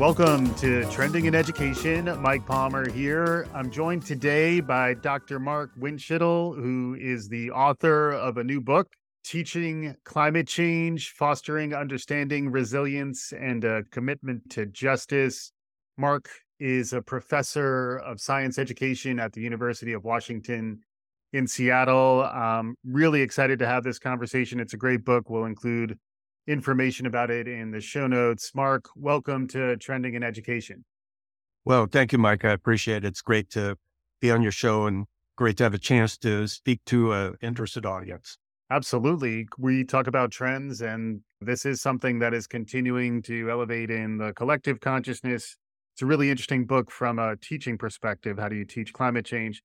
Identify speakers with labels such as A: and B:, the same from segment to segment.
A: Welcome to Trending in Education. Mike Palmer here. I'm joined today by Dr. Mark Windschitl, who is the author of a new book, Teaching Climate Change, Fostering Understanding, Resilience, and a Commitment to Justice. Mark is a professor of science education at the University of Washington in Seattle. I'm really excited to have this conversation. It's a great book. We'll include information about it in the show notes. Mark, welcome to Trending in Education.
B: Well, thank you, Mike. I appreciate it. It's great to be on your show and great to have a chance to speak to an interested audience.
A: Absolutely. We talk about trends, and this is something that is continuing to elevate in the collective consciousness. It's a really interesting book from a teaching perspective. How do you teach climate change?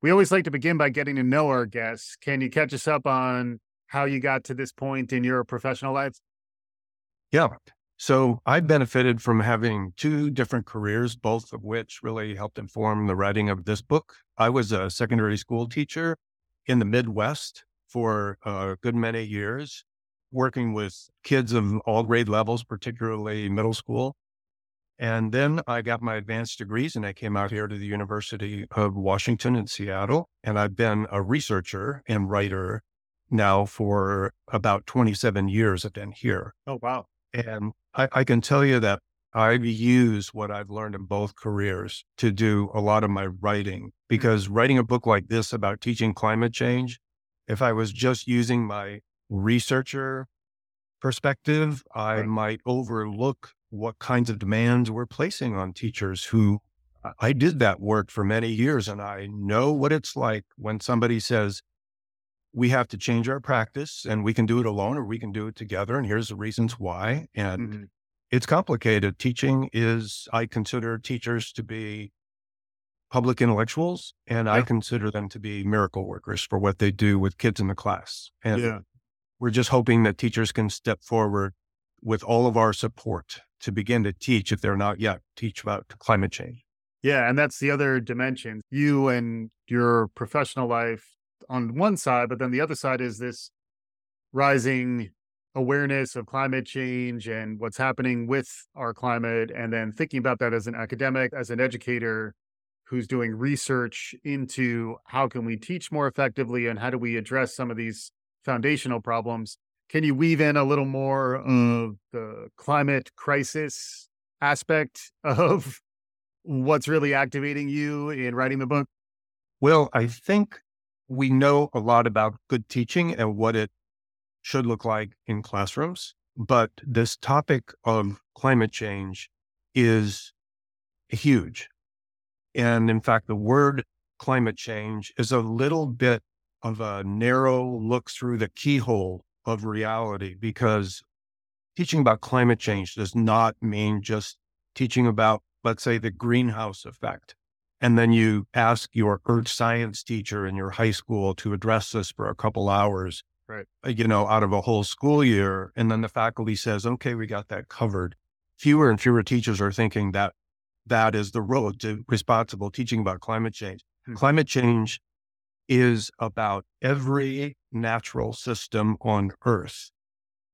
A: We always like to begin by getting to know our guests. Can you catch us up on how you got to this point in your professional life?
B: Yeah. So I benefited from having two different careers, both of which really helped inform the writing of this book. I was a secondary school teacher in the Midwest for a good many years, working with kids of all grade levels, particularly middle school. And then I got my advanced degrees and I came out here to the University of Washington in Seattle. And I've been a researcher and writer now for about 27 years I've been here.
A: Oh, wow.
B: And I, I can tell you that I've used what I've learned in both careers to do a lot of my writing hmm. because writing a book like this about teaching climate change, if I was just using my researcher perspective, I right. might overlook what kinds of demands we're placing on teachers who I did that work for many years and I know what it's like when somebody says, we have to change our practice and we can do it alone or we can do it together. And here's the reasons why. And mm-hmm. it's complicated. Teaching is, I consider teachers to be public intellectuals and yeah. I consider them to be miracle workers for what they do with kids in the class. And yeah. we're just hoping that teachers can step forward with all of our support to begin to teach if they're not yet teach about climate change.
A: Yeah, and that's the other dimension. You and your professional life on one side, but then the other side is this rising awareness of climate change and what's happening with our climate. And then thinking about that as an academic, as an educator who's doing research into how can we teach more effectively and how do we address some of these foundational problems. Can you weave in a little more of the climate crisis aspect of what's really activating you in writing the book?
B: Well, I think we know a lot about good teaching and what it should look like in classrooms. But this topic of climate change is huge. And in fact, the word climate change is a little bit of a narrow look through the keyhole of reality because teaching about climate change does not mean just teaching about, let's say, the greenhouse effect and then you ask your earth science teacher in your high school to address this for a couple hours,
A: right?
B: Uh, you know, out of a whole school year, and then the faculty says, "Okay, we got that covered." Fewer and fewer teachers are thinking that that is the road to responsible teaching about climate change. Hmm. Climate change is about every natural system on Earth,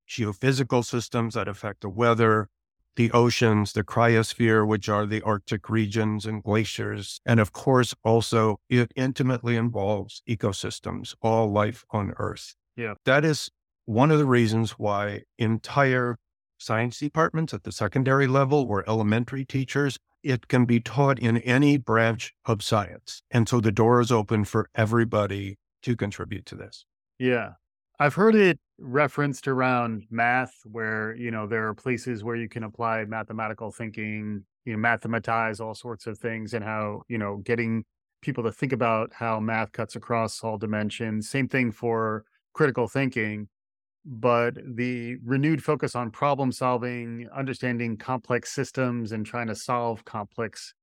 B: geophysical systems that affect the weather, the oceans, the cryosphere, which are the Arctic regions and glaciers. And of course, also it intimately involves ecosystems, all life on Earth.
A: Yeah.
B: That is one of the reasons why entire science departments at the secondary level or elementary teachers, it can be taught in any branch of science. And so the door is open for everybody to contribute to this.
A: Yeah. I've heard it referenced around math where, you know, there are places where you can apply mathematical thinking, you know, mathematize all sorts of things and how, you know, getting people to think about how math cuts across all dimensions. Same thing for critical thinking, but the renewed focus on problem solving, understanding complex systems and trying to solve complex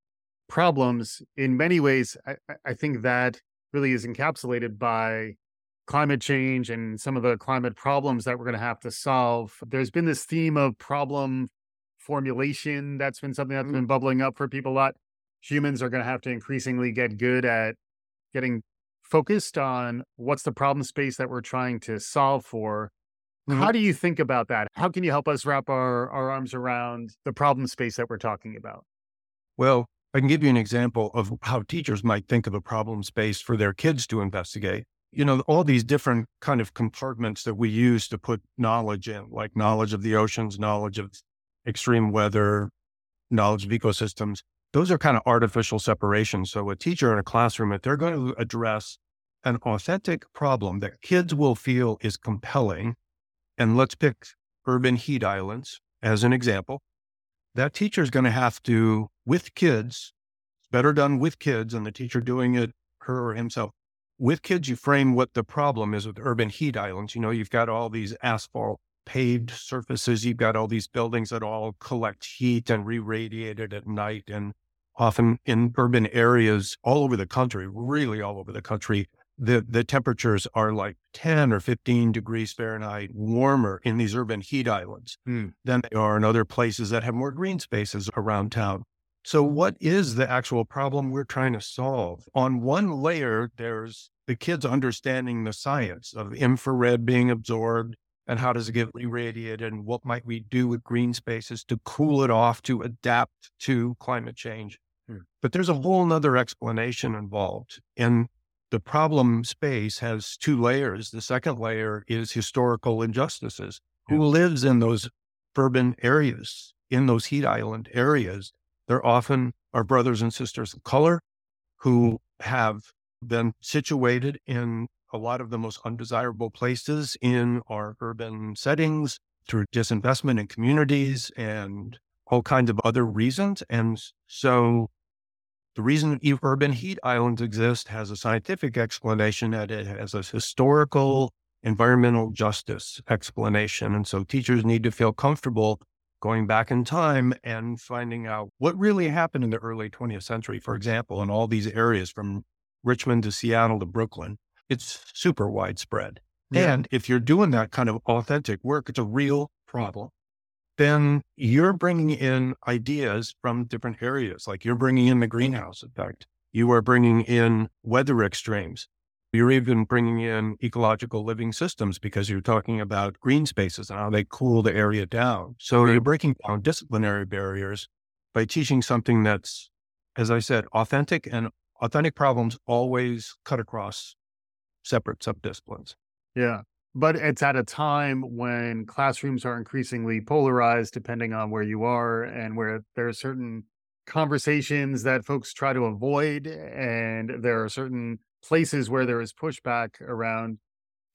A: problems in many ways, I, I think that really is encapsulated by climate change and some of the climate problems that we're going to have to solve. There's been this theme of problem formulation that's been something that's mm-hmm. been bubbling up for people a lot. Humans are going to have to increasingly get good at getting focused on what's the problem space that we're trying to solve for. Mm-hmm. How do you think about that? How can you help us wrap our, our arms around the problem space that we're talking about?
B: Well, I can give you an example of how teachers might think of a problem space for their kids to investigate. You know, all these different kind of compartments that we use to put knowledge in, like knowledge of the oceans, knowledge of extreme weather, knowledge of ecosystems. Those are kind of artificial separations. So a teacher in a classroom, if they're going to address an authentic problem that kids will feel is compelling, and let's pick urban heat islands as an example, that teacher is going to have to, with kids, better done with kids and the teacher doing it her or himself. With kids, you frame what the problem is with urban heat islands. You know, you've got all these asphalt paved surfaces. You've got all these buildings that all collect heat and re-radiate it at night. And often in urban areas all over the country, really all over the country, the, the temperatures are like 10 or 15 degrees Fahrenheit warmer in these urban heat islands hmm. than they are in other places that have more green spaces around town. So, what is the actual problem we're trying to solve? On one layer, there's the kids understanding the science of infrared being absorbed and how does it get irradiated and what might we do with green spaces to cool it off to adapt to climate change. Hmm. But there's a whole nother explanation involved. And the problem space has two layers. The second layer is historical injustices. Who lives in those urban areas, in those heat island areas? They're often our brothers and sisters of color who have been situated in a lot of the most undesirable places in our urban settings through disinvestment in communities and all kinds of other reasons. And so the reason urban heat islands exist has a scientific explanation and it has a historical environmental justice explanation. And so teachers need to feel comfortable going back in time and finding out what really happened in the early 20th century, for example, in all these areas from Richmond to Seattle to Brooklyn. It's super widespread. Yeah. And if you're doing that kind of authentic work, it's a real problem then you're bringing in ideas from different areas. Like you're bringing in the greenhouse effect. You are bringing in weather extremes. You're even bringing in ecological living systems because you're talking about green spaces and how they cool the area down. So you're breaking down disciplinary barriers by teaching something that's, as I said, authentic and authentic problems always cut across separate subdisciplines.
A: Yeah but it's at a time when classrooms are increasingly polarized depending on where you are and where there are certain conversations that folks try to avoid and there are certain places where there is pushback around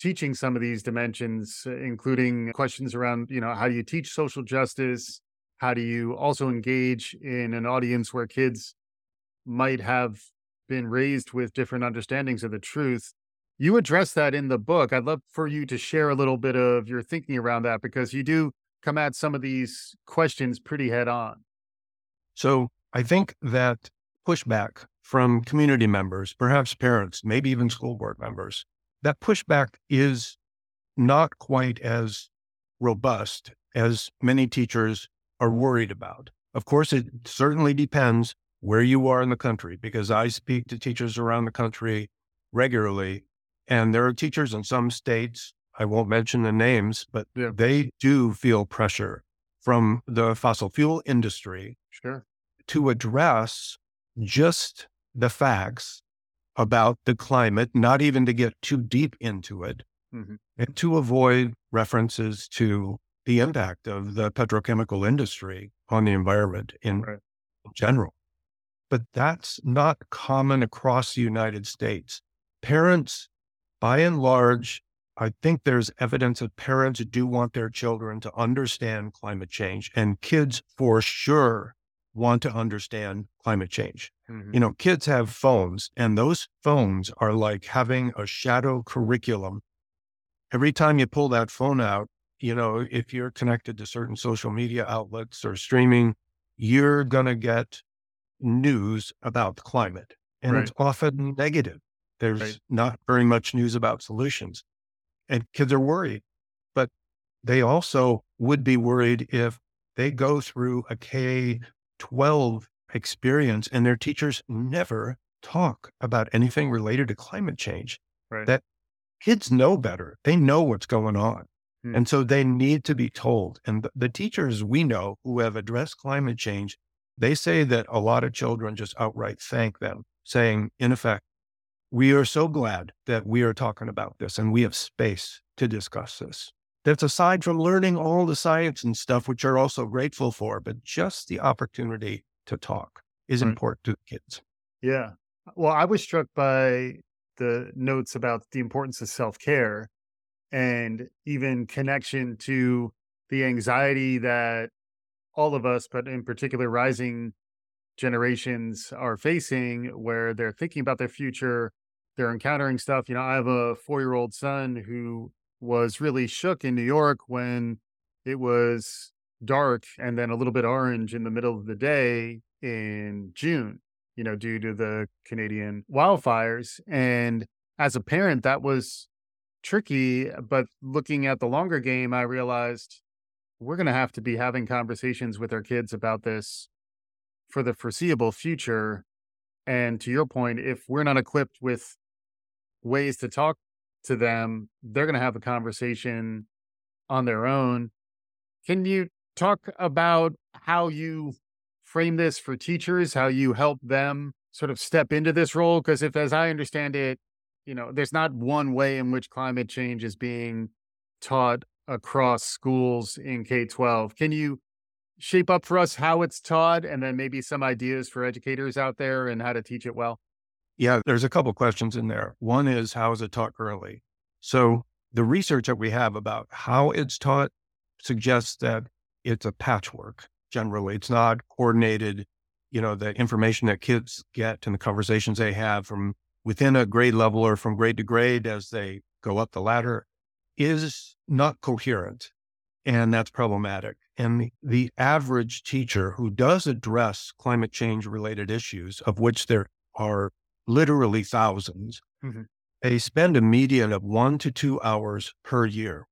A: teaching some of these dimensions uh, including questions around you know how do you teach social justice how do you also engage in an audience where kids might have been raised with different understandings of the truth you address that in the book. I'd love for you to share a little bit of your thinking around that because you do come at some of these questions pretty head on.
B: So I think that pushback from community members, perhaps parents, maybe even school board members, that pushback is not quite as robust as many teachers are worried about. Of course, it certainly depends where you are in the country because I speak to teachers around the country regularly and there are teachers in some states, I won't mention the names, but yeah. they do feel pressure from the fossil fuel industry
A: sure.
B: to address just the facts about the climate, not even to get too deep into it, mm-hmm. and to avoid references to the impact of the petrochemical industry on the environment in right. general. But that's not common across the United States. Parents by and large, I think there's evidence that parents do want their children to understand climate change, and kids for sure want to understand climate change. Mm-hmm. You know, kids have phones, and those phones are like having a shadow curriculum. Every time you pull that phone out, you know, if you're connected to certain social media outlets or streaming, you're going to get news about the climate. And right. it's often negative. There's right. not very much news about solutions. And kids are worried, but they also would be worried if they go through a K 12 experience and their teachers never talk about anything related to climate change. Right. That kids know better. They know what's going on. Hmm. And so they need to be told. And the, the teachers we know who have addressed climate change, they say that a lot of children just outright thank them, saying, in effect, we are so glad that we are talking about this and we have space to discuss this. That's aside from learning all the science and stuff, which are also grateful for, but just the opportunity to talk is right. important to kids.
A: Yeah. Well, I was struck by the notes about the importance of self care and even connection to the anxiety that all of us, but in particular, rising generations are facing, where they're thinking about their future, they're encountering stuff. You know, I have a four year old son who was really shook in New York when it was dark and then a little bit orange in the middle of the day in June, you know, due to the Canadian wildfires. And as a parent, that was tricky. Uh, but looking at the longer game, I realized we're going to have to be having conversations with our kids about this for the foreseeable future. And to your point, if we're not equipped with ways to talk to them, they're going to have a conversation on their own. Can you talk about how you frame this for teachers, how you help them sort of step into this role? Because if, as I understand it, you know, there's not one way in which climate change is being taught across schools in K 12. Can you shape up for us how it's taught and then maybe some ideas for educators out there and how to teach it well?
B: Yeah, there's a couple questions in there. One is how is it taught currently? So the research that we have about how it's taught suggests that it's a patchwork generally. It's not coordinated. You know, the information that kids get and the conversations they have from within a grade level or from grade to grade as they go up the ladder is not coherent. And that's problematic. And the, the average teacher who does address climate change related issues, of which there are literally 1000s mm-hmm. they spend a median of one to two hours per year.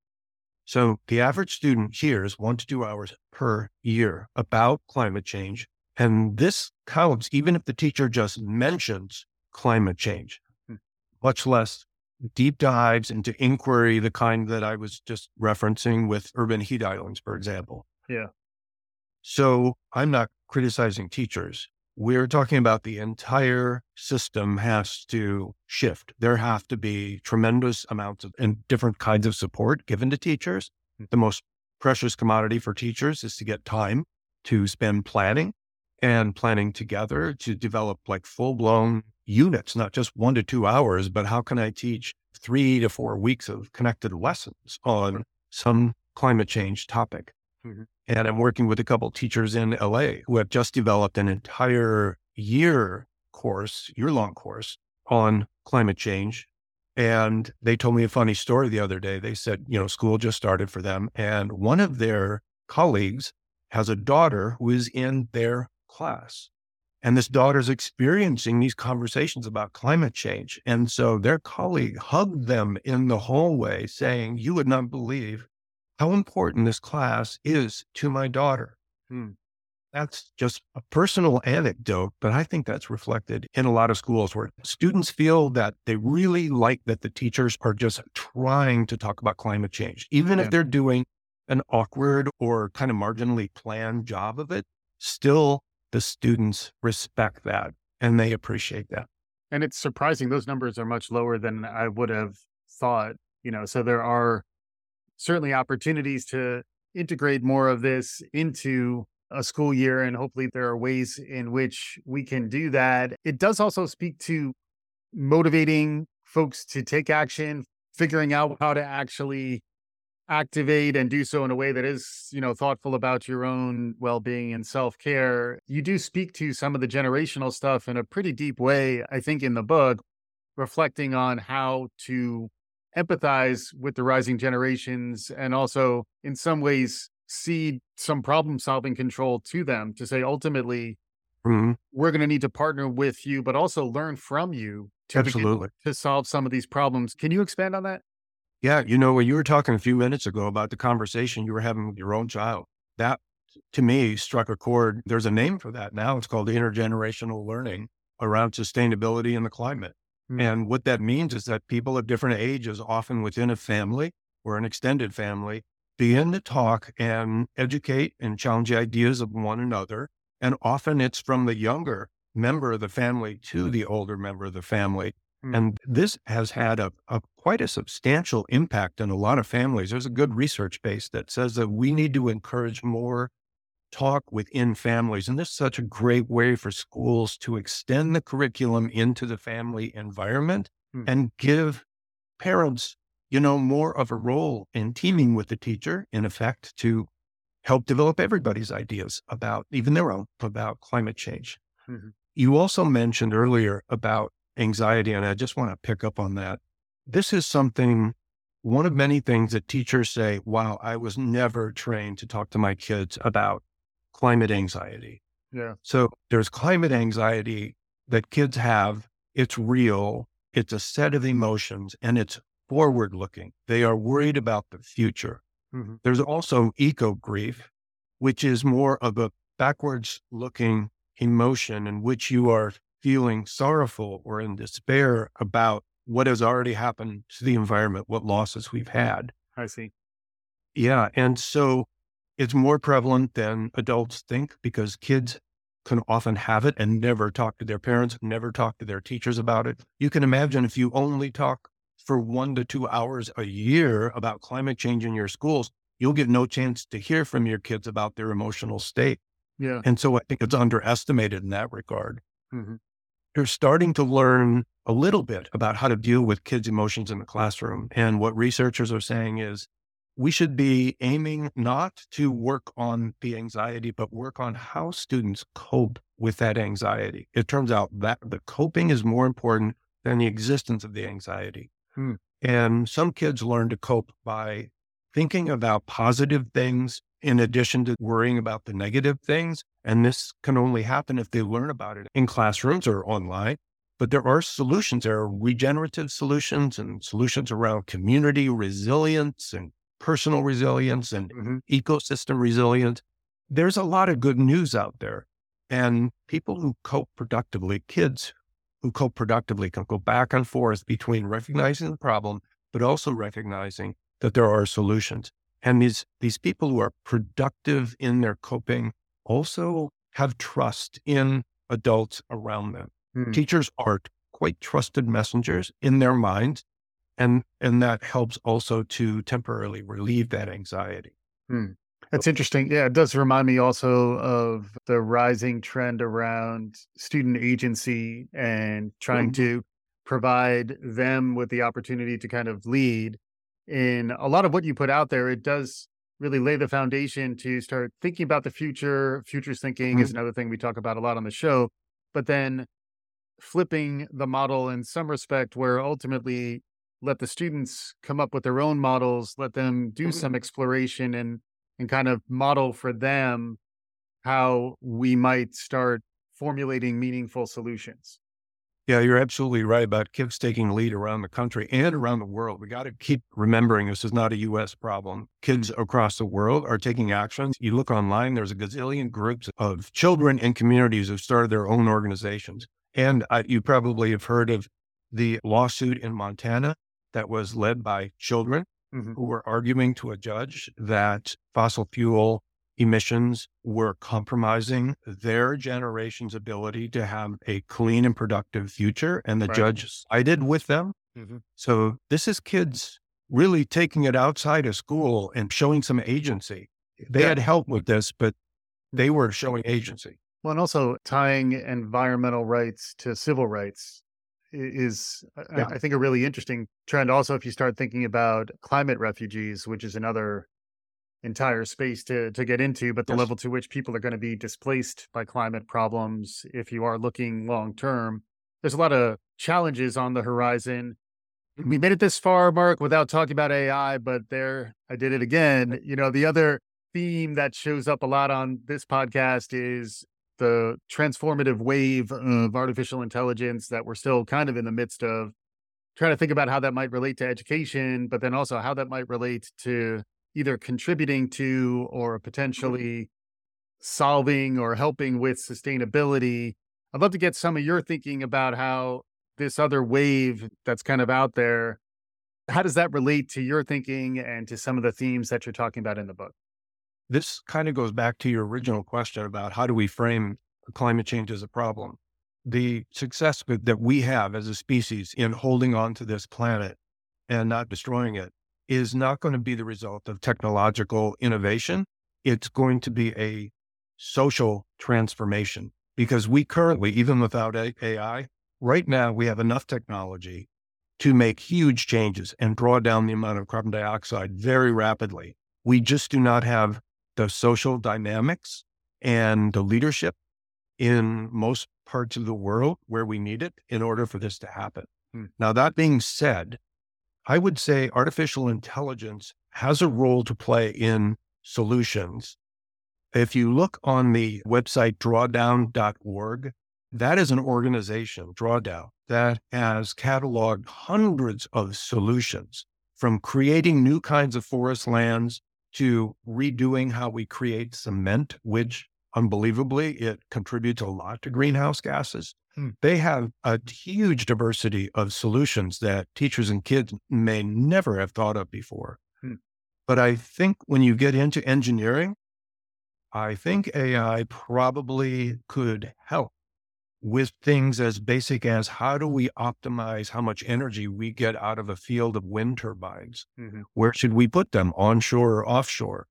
B: So the average student hears one to two hours per year about climate change. And this counts even if the teacher just mentions climate change, hmm. much less deep dives into inquiry, the kind that I was just referencing with urban heat islands, for example.
A: Yeah.
B: So I'm not criticizing teachers we're talking about the entire system has to shift. There have to be tremendous amounts of and different kinds of support given to teachers. Hmm. The most precious commodity for teachers is to get time to spend planning and planning together to develop like full blown units, not just one to two hours, but how can I teach three to four weeks of connected lessons on some climate change topic? Mm-hmm. And I'm working with a couple teachers in LA who have just developed an entire year course, year long course on climate change. And they told me a funny story the other day. They said, you know, school just started for them. And one of their colleagues has a daughter who is in their class. And this daughter's experiencing these conversations about climate change. And so their colleague hugged them in the hallway saying, You would not believe how important this class is to my daughter. Hmm. That's just a personal anecdote, but I think that's reflected in a lot of schools where students feel that they really like that the teachers are just trying to talk about climate change, even yeah. if they're doing an awkward or kind of marginally planned job of it. Still, the students respect that and they appreciate that.
A: And it's surprising those numbers are much lower than I would have thought. You know, so there are certainly opportunities to integrate more of this into a school year. And hopefully, there are ways in which we can do that. It does also speak to motivating folks to take action, figuring out how to actually activate and do so in a way that is, you know, thoughtful about your own well-being and self-care. You do speak to some of the generational stuff in a pretty deep way, I think in the book, reflecting on how to empathize with the rising generations and also in some ways cede some problem solving control to them to say ultimately mm-hmm. we're going to need to partner with you but also learn from you to
B: absolutely.
A: to solve some of these problems. Can you expand on that?
B: Yeah you know when you were talking a few minutes ago about the conversation you were having with your own child that to me struck a chord. There's a name for that now. It's called intergenerational learning around sustainability and the climate Mm. And what that means is that people of different ages, often within a family or an extended family begin to talk and educate and challenge the ideas of one another. And often it's from the younger member of the family to the older member of the family. Mm. And this has had a, a quite a substantial impact in a lot of families. There's a good research base that says that we need to encourage more talk within families. And this is such a great way for schools to extend the curriculum into the family environment mm. and give parents you know, more of a role in teaming with the teacher, in effect, to help develop everybody's ideas about, even their own, about climate change. Mm-hmm. You also mentioned earlier about anxiety, and I just want to pick up on that. This is something, one of many things that teachers say, wow, I was never trained to talk to my kids about climate anxiety.
A: Yeah.
B: So there's climate anxiety that kids have. It's real. It's a set of emotions and it's forward looking. They are worried about the future. Mm-hmm. There's also eco grief, which is more of a backwards looking emotion in which you are feeling sorrowful or in despair about what has already happened to the environment, what losses we've had.
A: I see.
B: Yeah. And so it's more prevalent than adults think because kids can often have it and never talk to their parents, never talk to their teachers about it. You can imagine if you only talk for one to two hours a year about climate change in your schools, you'll get no chance to hear from your kids about their emotional state.
A: Yeah.
B: And so I think it's underestimated in that regard. Mm-hmm. You're starting to learn a little bit about how to deal with kids' emotions in the classroom. And what researchers are saying is we should be aiming not to work on the anxiety, but work on how students cope with that anxiety. It turns out that the coping is more important than the existence of the anxiety. Hmm. And some kids learn to cope by thinking about positive things in addition to worrying about the negative things. And this can only happen if they learn about it in classrooms or online. But there are solutions. There are regenerative solutions and solutions around community resilience and personal resilience and mm-hmm. ecosystem resilience. There's a lot of good news out there. And people who cope productively, kids who cope productively can go back and forth between recognizing the problem, but also recognizing that there are solutions. And these, these people who are productive in their coping also have trust in adults around them. Hmm. Teachers are quite trusted messengers in their minds. And, and that helps also to temporarily relieve that anxiety.
A: Hmm. That's interesting. Yeah, it does remind me also of the rising trend around student agency and trying mm-hmm. to provide them with the opportunity to kind of lead. In a lot of what you put out there, it does really lay the foundation to start thinking about the future. Futures thinking mm-hmm. is another thing we talk about a lot on the show. But then flipping the model in some respect, where ultimately let the students come up with their own models, let them do mm-hmm. some exploration and and kind of model for them how we might start formulating meaningful solutions.
B: Yeah, you're absolutely right about kids taking lead around the country and around the world. We got to keep remembering this is not a US problem. Kids across the world are taking actions. You look online, there's a gazillion groups of children and communities who've started their own organizations. And uh, you probably have heard of the lawsuit in Montana that was led by children mm-hmm. who were arguing to a judge that fossil fuel emissions were compromising their generation's ability to have a clean and productive future. And the right. judge sided with them. Mm-hmm. So this is kids really taking it outside of school and showing some agency. They yeah. had help with this, but they were showing agency.
A: Well, and also tying environmental rights to civil rights is yeah. I, think a really interesting trend. Also, if you start thinking about climate refugees, which is another entire space to to get into, but the yes. level to which people are going to be displaced by climate problems, if you are looking long term, there's a lot of challenges on the horizon. We mm-hmm. made it this far, Mark, without talking about AI, but there I did it again. You know, the other theme that shows up a lot on this podcast is the transformative wave of artificial intelligence that we're still kind of in the midst of trying to think about how that might relate to education, but then also how that might relate to either contributing to or mm-hmm. potentially solving or helping with sustainability. I'd love to get some of your thinking about how this other wave that's kind of out there How does that relate to your thinking and to some of the themes that you're talking about in the book?
B: This kind of goes back to your original question about how do we frame climate change as a problem. The success that we have as a species in holding on to this planet and not destroying it is not going to be the result of technological innovation. It's going to be a social transformation because we currently, even without AI, right now we have enough technology to make huge changes and draw down the amount of carbon dioxide very rapidly. We just do not have the social dynamics and the leadership in most parts of the world where we need it in order for this to happen. Hmm. Now, that being said, I would say artificial intelligence has a role to play in solutions. If you look on the website drawdown.org, that is an organization, Drawdown, that has cataloged hundreds of solutions from creating new kinds of forest lands to redoing how we create cement, which unbelievably, it contributes a lot to greenhouse gases. Hmm. They have a huge diversity of solutions that teachers and kids may never have thought of before. Hmm. But I think when you get into engineering, I think AI probably could help with things as basic as how do we optimize how much energy we get out of a field of wind turbines? Mm-hmm. Where should we put them, onshore or offshore?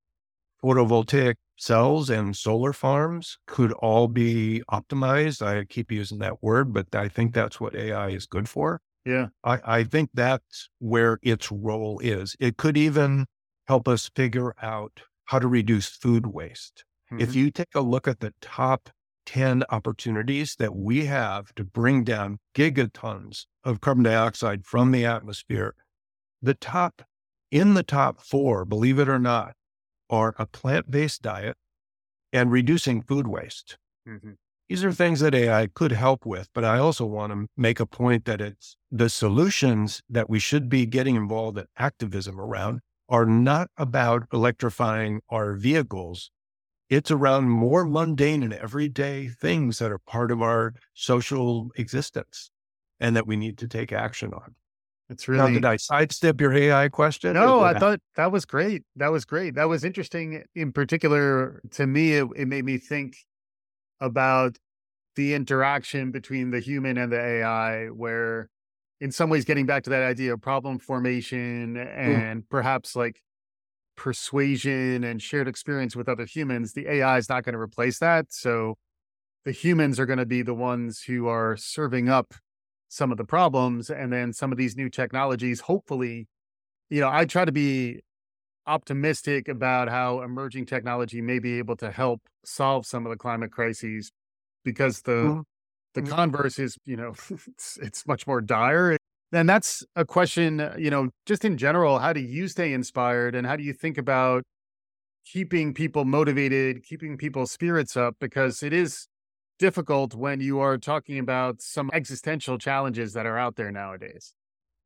B: Photovoltaic cells and solar farms could all be optimized. I keep using that word, but I think that's what AI is good for.
A: Yeah.
B: I, I think that's where its role is. It could even help us figure out how to reduce food waste. Mm-hmm. If you take a look at the top 10 opportunities that we have to bring down gigatons of carbon dioxide from the atmosphere. The top, in the top four, believe it or not, are a plant based diet and reducing food waste. Mm-hmm. These are things that AI could help with, but I also want to make a point that it's the solutions that we should be getting involved in activism around are not about electrifying our vehicles it's around more mundane and everyday things that are part of our social existence and that we need to take action on.
A: It's really. Now,
B: did I sidestep your AI question?
A: No, I, I thought that was great. That was great. That was interesting. In particular, to me, it, it made me think about the interaction between the human and the AI, where in some ways, getting back to that idea of problem formation mm. and mm. perhaps like persuasion and shared experience with other humans, the AI is not going to replace that. So the humans are going to be the ones who are serving up some of the problems. And then some of these new technologies, hopefully, you know, I try to be optimistic about how emerging technology may be able to help solve some of the climate crises because the mm-hmm. the mm-hmm. converse is you know it's it's much more dire and that's a question, uh, you know, just in general, how do you stay inspired and how do you think about keeping people motivated, keeping people's spirits up? Because it is difficult when you are talking about some existential challenges that are out there nowadays.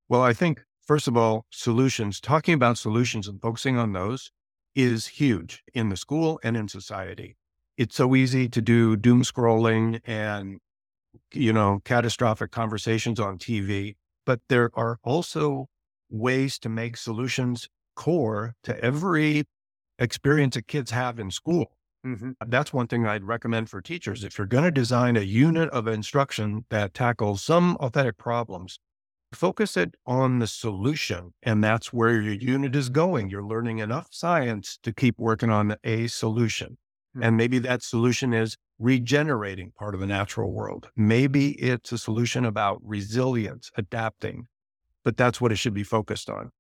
B: Well, I think, first of all, solutions, talking about solutions and focusing on those is huge in the school and in society. It's so easy to do doom scrolling and, you know, catastrophic conversations on TV but there are also ways to make solutions core to every experience that kids have in school. Mm-hmm. That's one thing I'd recommend for teachers. If you're going to design a unit of instruction that tackles some authentic problems, focus it on the solution. And that's where your unit is going. You're learning enough science to keep working on a solution. Mm-hmm. And maybe that solution is regenerating part of the natural world. Maybe it's a solution about resilience, adapting, but that's what it should be focused on.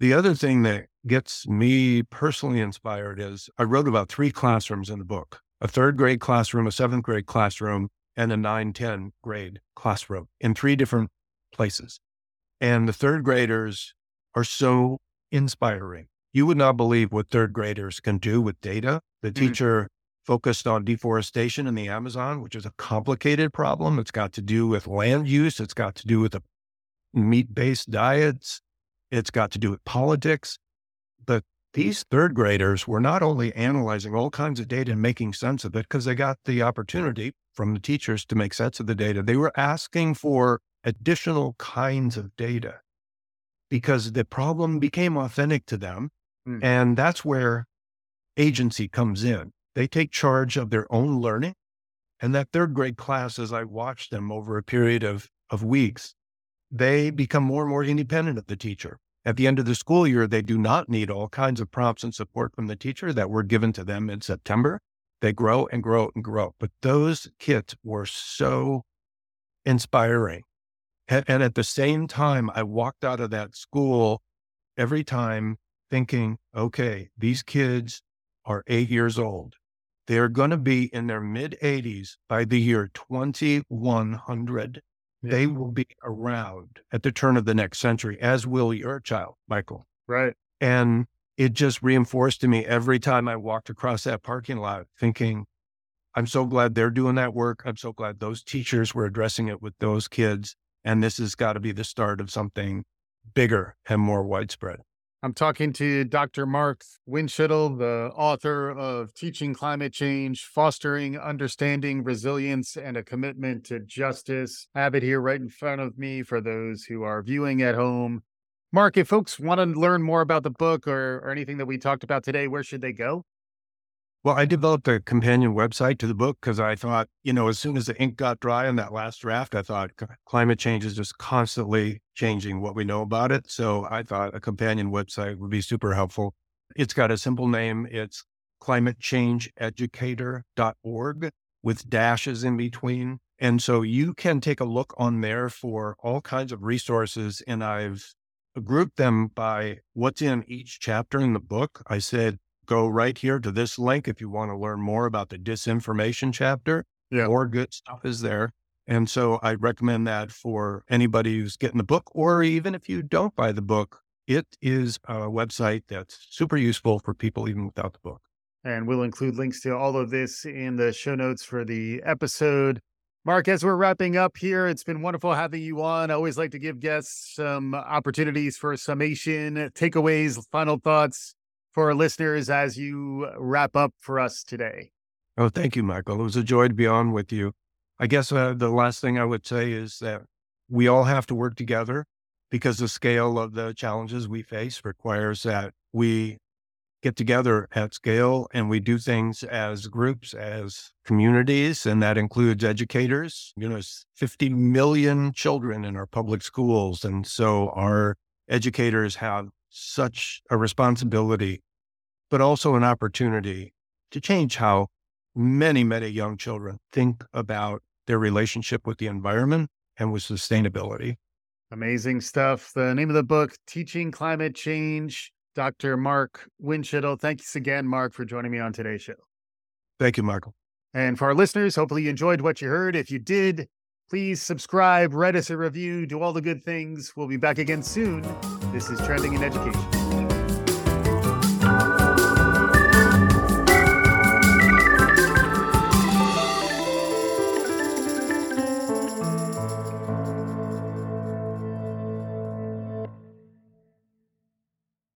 B: The other thing that gets me personally inspired is I wrote about three classrooms in the book a third grade classroom, a seventh grade classroom, and a 9 10 grade classroom in three different places. And the third graders are so inspiring. You would not believe what third graders can do with data. The mm. teacher focused on deforestation in the Amazon, which is a complicated problem. It's got to do with land use, it's got to do with the meat based diets, it's got to do with politics. But these third graders were not only analyzing all kinds of data and making sense of it because they got the opportunity from the teachers to make sense of the data, they were asking for additional kinds of data because the problem became authentic to them.
A: Mm.
B: And that's where agency comes in. They take charge of their own learning. And that third grade class, as I watched them over a period of, of weeks, they become more and more independent of the teacher. At the end of the school year, they do not need all kinds of prompts and support from the teacher that were given to them in September. They grow and grow and grow. But those kids were so inspiring. And, and at the same time, I walked out of that school every time thinking, okay, these kids are eight years old. They are going to be in their mid 80s by the year 2100. They will be around at the turn of the next century, as will your child, Michael.
A: Right.
B: And it just reinforced to me every time I walked across that parking lot thinking, I'm so glad they're doing that work. I'm so glad those teachers were addressing it with those kids. And this has got to be the start of something bigger and more widespread.
A: I'm talking to Dr. Mark Windschitl, the author of Teaching Climate Change, Fostering Understanding, Resilience, and a Commitment to Justice. I have it here right in front of me for those who are viewing at home. Mark, if folks want to learn more about the book or, or anything that we talked about today, where should they go?
B: Well, I developed a companion website to the book because I thought, you know, as soon as the ink got dry on that last draft, I thought climate change is just constantly changing what we know about it. So I thought a companion website would be super helpful. It's got a simple name. It's climatechangeeducator.org with dashes in between. And so you can take a look on there for all kinds of resources. And I've grouped them by what's in each chapter in the book. I said, go right here to this link if you want to learn more about the disinformation chapter.
A: Yeah.
B: More good stuff is there. And so I recommend that for anybody who's getting the book, or even if you don't buy the book, it is a website that's super useful for people even without the book.
A: And we'll include links to all of this in the show notes for the episode. Mark, as we're wrapping up here, it's been wonderful having you on. I always like to give guests some opportunities for summation, takeaways, final thoughts for our listeners as you wrap up for us today?
B: Oh, thank you, Michael. It was a joy to be on with you. I guess uh, the last thing I would say is that we all have to work together because the scale of the challenges we face requires that we get together at scale and we do things as groups, as communities, and that includes educators. You know, 50 million children in our public schools. And so our educators have such a responsibility, but also an opportunity to change how many, many young children think about their relationship with the environment and with sustainability.
A: Amazing stuff. The name of the book, Teaching Climate Change, Dr. Mark Windschitl. Thanks again, Mark, for joining me on today's show.
B: Thank you, Michael.
A: And for our listeners, hopefully you enjoyed what you heard. If you did, Please subscribe, write us a review, do all the good things. We'll be back again soon. This is Trending in Education.